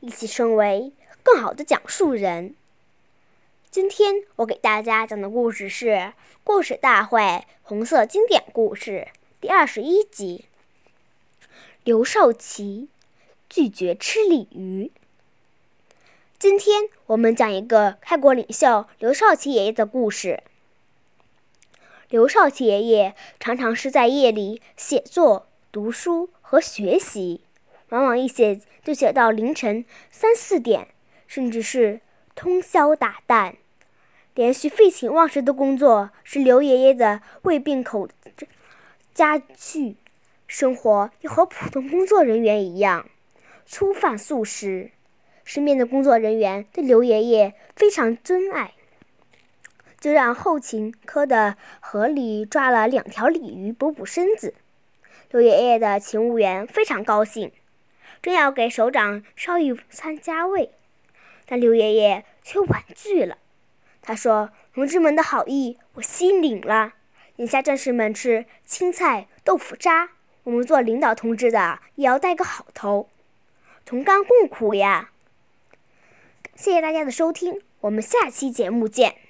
一起成为更好的讲述人。今天我给大家讲的故事是《故事大会红色经典故事》第二十一集。刘少奇拒绝吃鲤鱼。今天我们讲一个开国领袖刘少奇爷爷的故事。刘少奇爷爷常常是在夜里写作、读书和学习。往往一写就写到凌晨三四点，甚至是通宵达旦，连续废寝忘食的工作使刘爷爷的胃病口加剧，生活又和普通工作人员一样，粗饭素食。身边的工作人员对刘爷爷非常尊爱，就让后勤科的河里抓了两条鲤鱼补补身子。刘爷爷的勤务员非常高兴。正要给首长烧一餐加味，但刘爷爷却婉拒了。他说：“同志们的好意我心领了，眼下战士们吃青菜豆腐渣，我们做领导同志的也要带个好头，同甘共苦呀。”谢谢大家的收听，我们下期节目见。